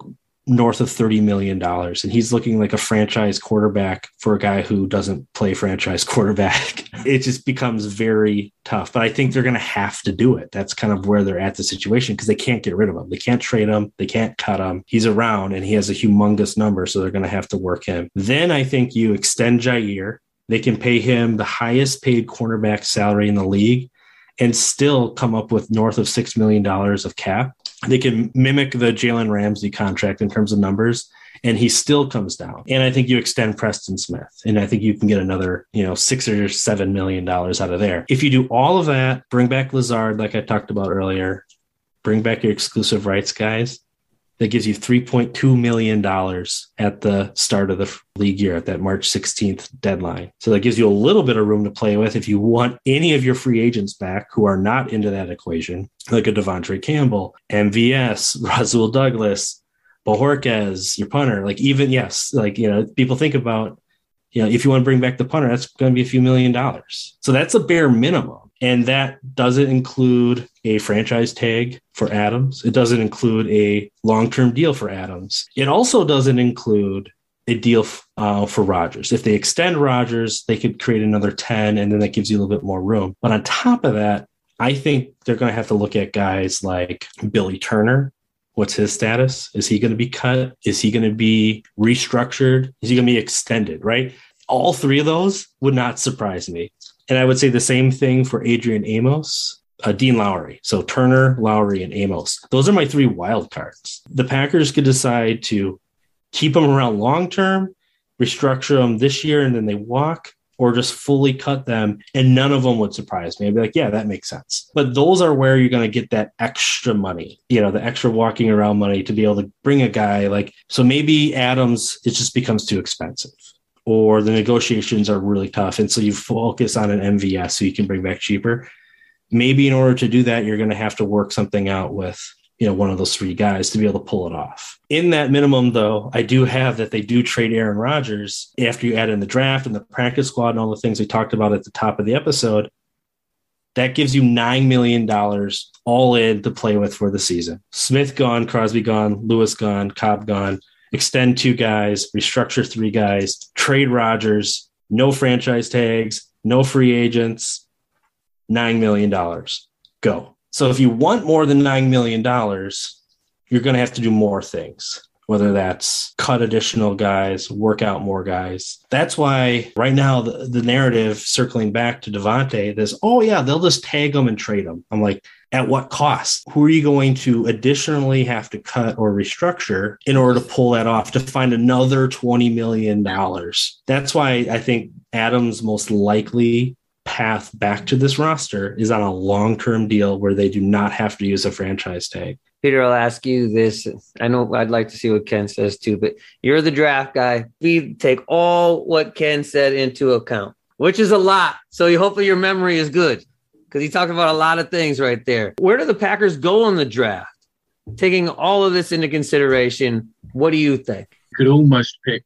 north of $30 million. And he's looking like a franchise quarterback for a guy who doesn't play franchise [LAUGHS] quarterback. it just becomes very tough. But I think they're going to have to do it. That's kind of where they're at the situation because they can't get rid of him. They can't trade him. They can't cut him. He's around and he has a humongous number. So they're going to have to work him. Then I think you extend Jaire They can pay him the highest paid cornerback salary in the league and still come up with north of $6 million of cap they can mimic the Jalen Ramsey contract in terms of numbers, and he still comes down. And I think you extend Preston Smith, and I think you can get another, you know, six or seven million dollars out of there. If you do all of that, bring back Lazard, like I talked about earlier, bring back your exclusive rights guys, that gives you $3.2 million at the start of the league year at that March 16th deadline. So that gives you a little bit of room to play with if you want any of your free agents back who are not into that equation, like a De'Vondre Campbell, MVS, [LAUGHS] Rasul Douglas, Bojorquez, your punter. Like even, yes, like, you know, people think about, you know, if you want to bring back the punter, that's going to be a few million dollars. So that's a bare minimum. And that doesn't include a franchise tag for Adams. It doesn't include a long term deal for Adams. It also doesn't include a deal uh, for Rodgers. If they extend Rodgers, they could create another 10, and then that gives you a little bit more room. But on top of that, I think they're going to have to look at guys like Billy Turner. What's his status? Is he going to be cut? Is he going to be restructured? Is he going to be extended? Right? All three of those would not surprise me. And I would say the same thing for Adrian Amos, uh, Dean Lowry. So Turner, Lowry, and Amos. Those are my three wild cards. The Packers could decide to keep them around long term, restructure them this year, and then they walk, or just fully cut them. And none of them would surprise me. I'd be like, yeah, that makes sense. But those are where you're going to get that extra money, you know, the extra walking around money to be able to bring a guy like, so maybe Adams, it just becomes too expensive or the negotiations are really tough. And so you focus on an MVS so you can bring back cheaper. Maybe in order to do that, you're going to have to work something out with, you know, one of those three guys to be able to pull it off. In that minimum, though, I do have that they do trade Aaron Rodgers after you add in the draft and the practice squad and all the things we talked about at the top of the episode. That gives you $9 million all in to play with for the season. Smith gone, Crosby gone, Lewis gone, Cobb gone extend two guys, restructure three guys, trade Rodgers, no franchise tags, no free agents, $9 million. Go. So if you want more than $9 million, you're going to have to do more things, whether that's cut additional guys, work out more guys. That's why right now the, the narrative circling back to Davante is, oh, yeah, they'll just tag them and trade them. I'm like, at what cost? Who are you going to additionally have to cut or restructure in order to pull that off to find another $20 million? That's why I think Adams' most likely path back to this roster is on a long term deal where they do not have to use a franchise tag. Peter, I'll ask you this. I know I'd like to see what Ken says too, but you're the draft guy. We take all what Ken said into account, which is a lot. So hopefully your memory is good because he talked about a lot of things right there. Where do the Packers go in the draft? Taking all of this into consideration, what do you think? You could almost pick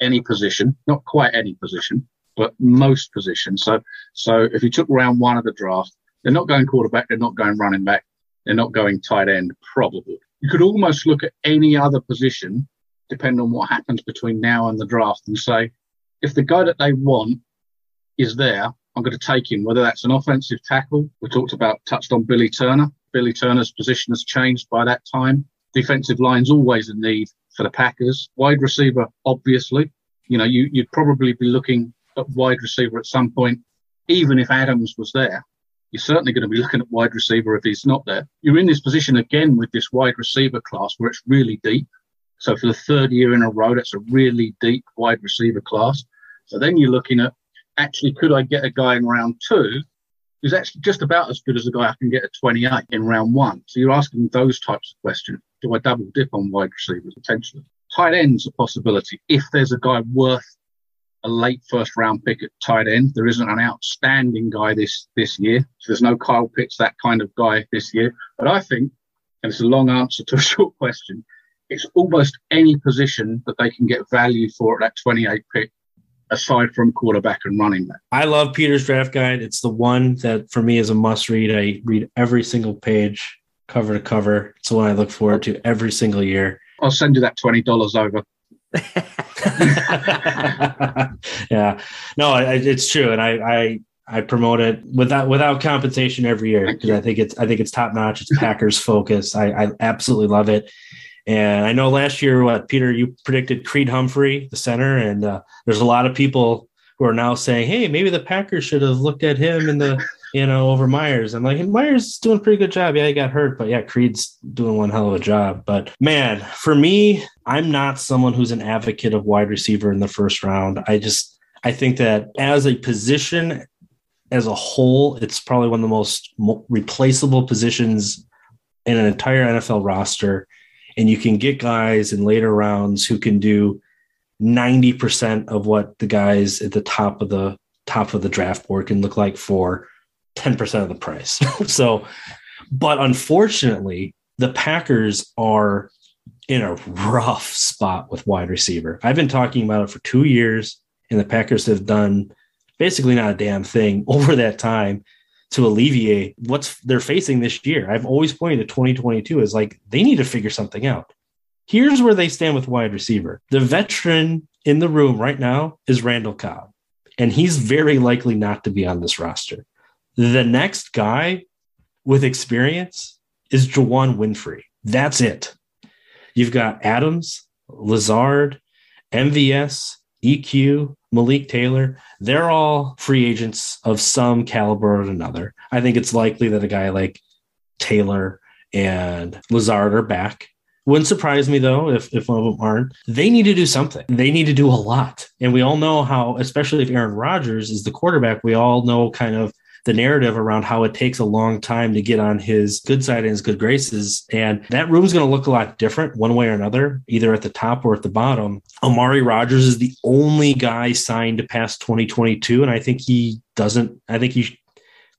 any position, not quite any position, but most positions. So, so if you took round one of the draft, they're not going quarterback, they're not going running back, they're not going tight end, probably. You could almost look at any other position, depending on what happens between now and the draft, and say, if the guy that they want is there, I'm going to take him, whether that's an offensive tackle. We talked about, touched on Billy Turner. Billy Turner's position has changed by that time. Defensive line's always a need for the Packers. Wide receiver, obviously. You know, you, you'd probably be looking at wide receiver at some point, even if Adams was there. You're certainly going to be looking at wide receiver if he's not there. You're in this position again with this wide receiver class where it's really deep. So for the third year in a row, that's a really deep wide receiver class. So then you're looking at actually, could I get a guy in round two who's actually just about as good as a guy I can get at 28 in round one. So you're asking those types of questions. Do I double dip on wide receivers potentially? Tight end's a possibility. If there's a guy worth a late first round pick at tight end, there isn't an outstanding guy this this year. So there's no Kyle Pitts, that kind of guy this year. But I think, and it's a long answer to a [LAUGHS] short question, it's almost any position that they can get value for at that 28 pick aside from quarterback and running back. I love Peter's draft guide. It's the one that for me is a must read. I read every single page, cover to cover. It's the one I look forward to every single year. I'll send you that twenty dollars over. [LAUGHS] yeah, no, it's true, and I, I I promote it without without compensation every year because I think it's I think it's top notch. It's Packers focus. I, I absolutely love it. And I know last year, what Peter, you predicted Creed Humphrey, the center, and uh, there's a lot of people who are now saying, "Hey, maybe the Packers should have looked at him in the, you know, over Myers." I'm like, Myers is doing a pretty good job. Yeah, he got hurt, but yeah, Creed's doing one hell of a job. But man, for me, I'm not someone who's an advocate of wide receiver in the first round. I just, I think that as a position as a whole, it's probably one of the most replaceable positions in an entire NFL roster and you can get guys in later rounds who can do 90% of what the guys at the top of the top of the draft board can look like for 10% of the price. [LAUGHS] so, but unfortunately, the Packers are in a rough spot with wide receiver. I've been talking about it for two years, and the Packers have done basically not a damn thing [LAUGHS] over that time to alleviate what's they're facing this year. I've always pointed to 2022 as like they need to figure something out. Here's where they stand with wide receiver. The veteran in the room right now is Randall Cobb, and he's very likely not to be on this roster. The next guy with experience is Juwann Winfree. That's it. You've got Adams, Lazard, MVS, EQ, Malik Taylor, they're all free agents of some caliber or another. I think it's likely that a guy like Taylor and Lazard are back. Wouldn't surprise me though if, if one of them aren't. They need to do something. They need to do a lot. And we all know how, especially if Aaron Rodgers is the quarterback, we all know kind of the narrative around how it takes a long time to get on his good side and his good graces. And that room's going to look a lot different one way or another, either at the top or at the bottom. Amari Rodgers is the only guy signed to pass 2022. And I think he doesn't, I think he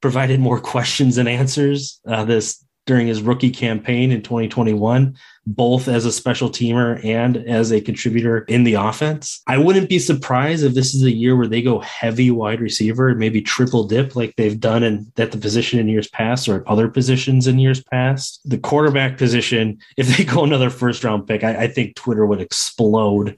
provided more [LAUGHS] questions than answers uh, this during his rookie campaign in 2021 both as a special teamer and as a contributor in the offense. I wouldn't be surprised if this is a year where they go heavy wide receiver, maybe triple dip like they've done in at the position in years past or at other positions in years past. The quarterback position, [LAUGHS] if they go another first round pick, I, I think Twitter would explode.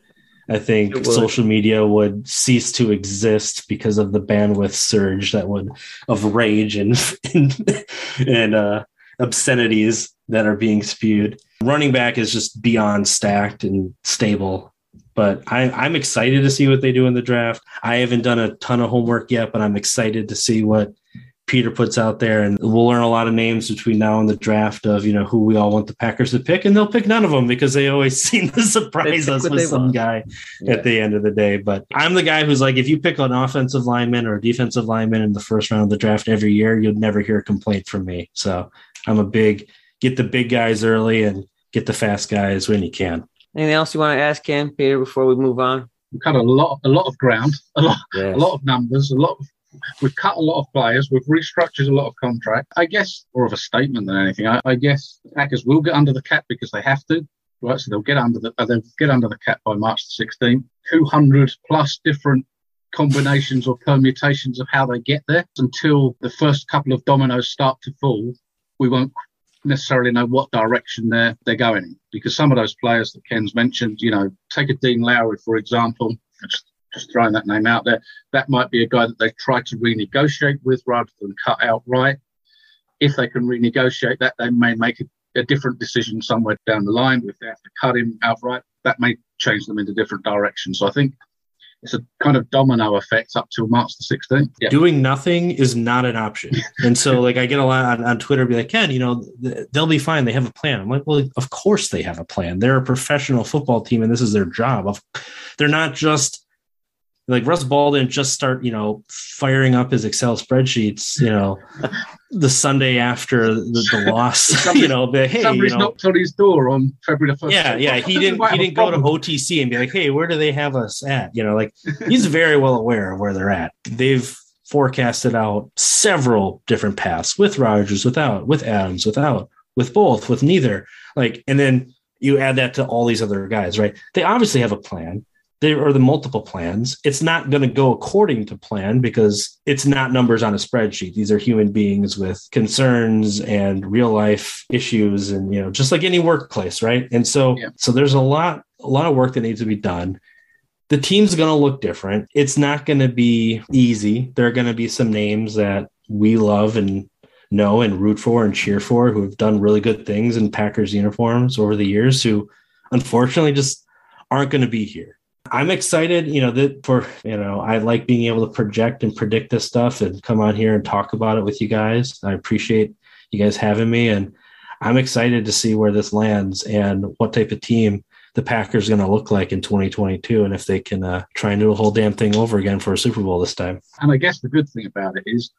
I think social media would cease to exist because of the bandwidth surge that would of rage and [LAUGHS] and, and uh, obscenities that are being spewed. Running back is just beyond stacked and stable. But I, I'm excited to see what they do in the draft. I haven't done a ton of homework yet, but I'm excited to see what Peter puts out there, and we'll learn a lot of names between now and the draft of you know who we all want the Packers to pick, and they'll pick none of them because they always [LAUGHS] seem to surprise us with some want. guy yeah. at the end of the day. But I'm the guy who's like, if you pick an offensive lineman or a defensive lineman in the first round of the draft every year, you'll never hear a complaint from me. So I'm a big get the big guys early and get the fast guys when you can. Anything else you want to ask Ken, Peter, before we move on? We've cut a lot, a lot of ground, a lot, yes. a lot of numbers, a lot. Of, we've cut a lot of players. We've restructured a lot of contract. I guess more of a statement than anything. I, I guess Packers will get under the cap because they have to. Right, so they'll get under the uh, they'll get under the cap by March the 16th. 200 plus different combinations or permutations of how they get there until the first couple of dominoes start to fall we won't necessarily know what direction they're they're going in because some of those players that Ken's mentioned, you know, take a Dean Lowry for example, just just throwing that name out there, that might be a guy that they try to renegotiate with rather than cut outright. If they can renegotiate that, they may make a, a different decision somewhere down the line. If they have to cut him outright, that may change them into different directions. So I think it's a kind of domino effect up till March the 16th. Yeah. Doing nothing is not an option. [LAUGHS] and so, like, I get a lot on, on Twitter be like, Ken, you know, they'll be fine. They have a plan. I'm like, well, of course they have a plan. They're a professional football team and this is their job. They're not just Like Russ Ball didn't just start, you know, firing up his Excel spreadsheets, you know, [LAUGHS] the Sunday after the, the loss, [LAUGHS] [LAUGHS] you know, but hey, Somebody's you know, knocked on his door on February the first. yeah, yeah. He didn't he didn't go to OTC and be like, hey, where do they have us at? You know, like he's very well aware of where they're at. They've forecasted out several different paths with Rodgers, without, with Adams, without, with both, with neither. Like, and then you add that to all these other guys, right? They obviously have a plan. There are the multiple plans. It's not going to go according to plan because it's not numbers on a spreadsheet. These are human beings with concerns and real life issues, and you know, just like any workplace, right? And so, Yeah. so there's a lot, a lot of work that needs to be done the team's going to look different. It's not going to be easy. There are going to be some names that we love and know and root for and cheer for who have done really good things in Packers uniforms over the years who unfortunately just aren't going to be here. I'm excited, you know, that for, you know, I like being able to project and predict this stuff and come on here and talk about it with you guys. I appreciate you guys having me and I'm excited to see where this lands and what type of team the Packers going to look like in 2022 and if they can uh, try and do a whole damn thing over again for a Super Bowl this time. And I guess the good thing about it is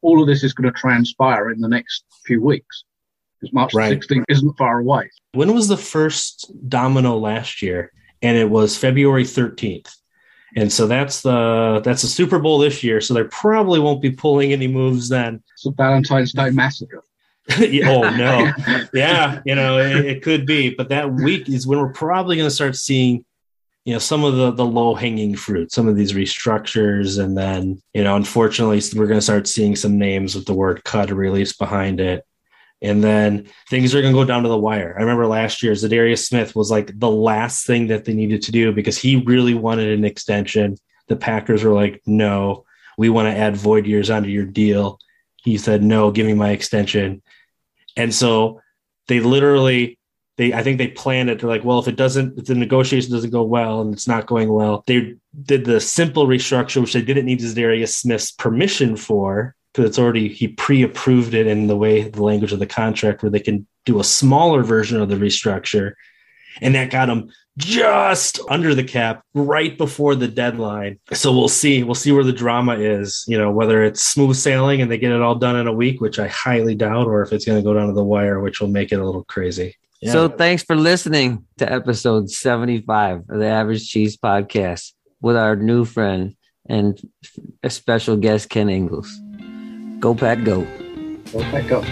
all of this is going to transpire in the next few weeks because March Right. 16th isn't far away. When was the first domino last year? And it was February 13th. And so that's the that's the Super Bowl this year. So they probably won't be pulling any moves then. It's a Valentine's Day massacre. [LAUGHS] oh no. [LAUGHS] yeah, you know, it, it could be, but that week is when we're probably going to start seeing, you know, some of the the low hanging fruit, some of these restructures, and then you know, unfortunately, we're going to start seeing some names with the word "cut" or release behind it, and then things are going to go down to the wire. I remember last year, Za'Darius Smith was like the last thing that they needed to do because he really wanted an extension. The Packers were like, "No, we want to add void years onto your deal." He said, "No, give me my extension." And so they literally, they I think they planned it. They're like, well, if it doesn't, if the negotiation doesn't go well and it's not going well, they did the simple restructure, which they didn't need Darius Smith's permission for because it's already he pre-approved it in the way the language of the contract where they can do a smaller version of the restructure, and that got them just under the cap right before the deadline. So we'll see. We'll see where the drama is, you know, whether it's smooth sailing and they get it all done in a week, which I highly doubt, or if it's going to go down to the wire, which will make it a little crazy. Yeah. So thanks for listening to episode 75 of the Average Cheese Podcast with our new friend and a special guest, Ken Ingalls. Go Pack Go. Well, back up.